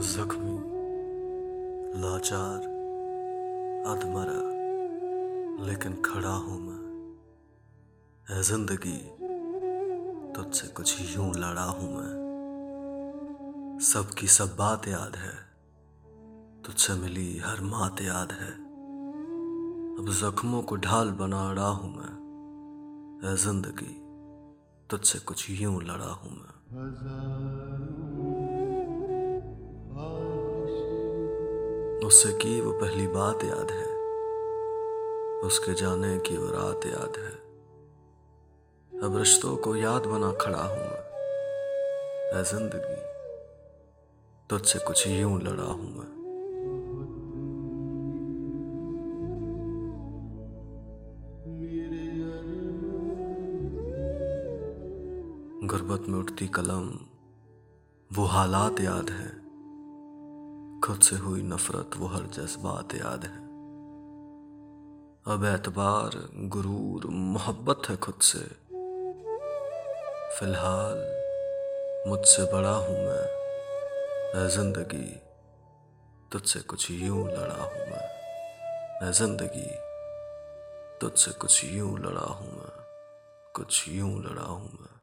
जख्मी, लाचार, अधमरा, लेकिन खड़ा हूँ मैं। है ज़िंदगी तुझसे कुछ यूँ लड़ा हूँ मैं। सबकी सब बात याद है, तुझसे मिली हर मात याद है। अब जख्मों को ढाल बना रहा हूँ मैं। है ज़िंदगी तुझसे कुछ यूँ लड़ा हूँ मैं। उससे की वो पहली बात याद है। उसके जाने की वो रात याद है। अब रिश्तों को याद बना खड़ा हूँ मैं। ज़िंदगी, तुझसे कुछ यूँ लड़ा हूँ मैं। गुर्बत में उठती कलम, वो हालात याद है। खुद से हुई नफरत वो हर जज्बात याद है। अब एतबार गुरूर मोहब्बत है खुद से। फ़िलहाल मुझसे बड़ा हूँ मैं ज़िंदगी तुझसे कुछ यूँ लड़ा हूँ मैं ज़िंदगी तुझसे कुछ यूँ लड़ा हूँ मैं, कुछ यूँ लड़ा हूँ मैं।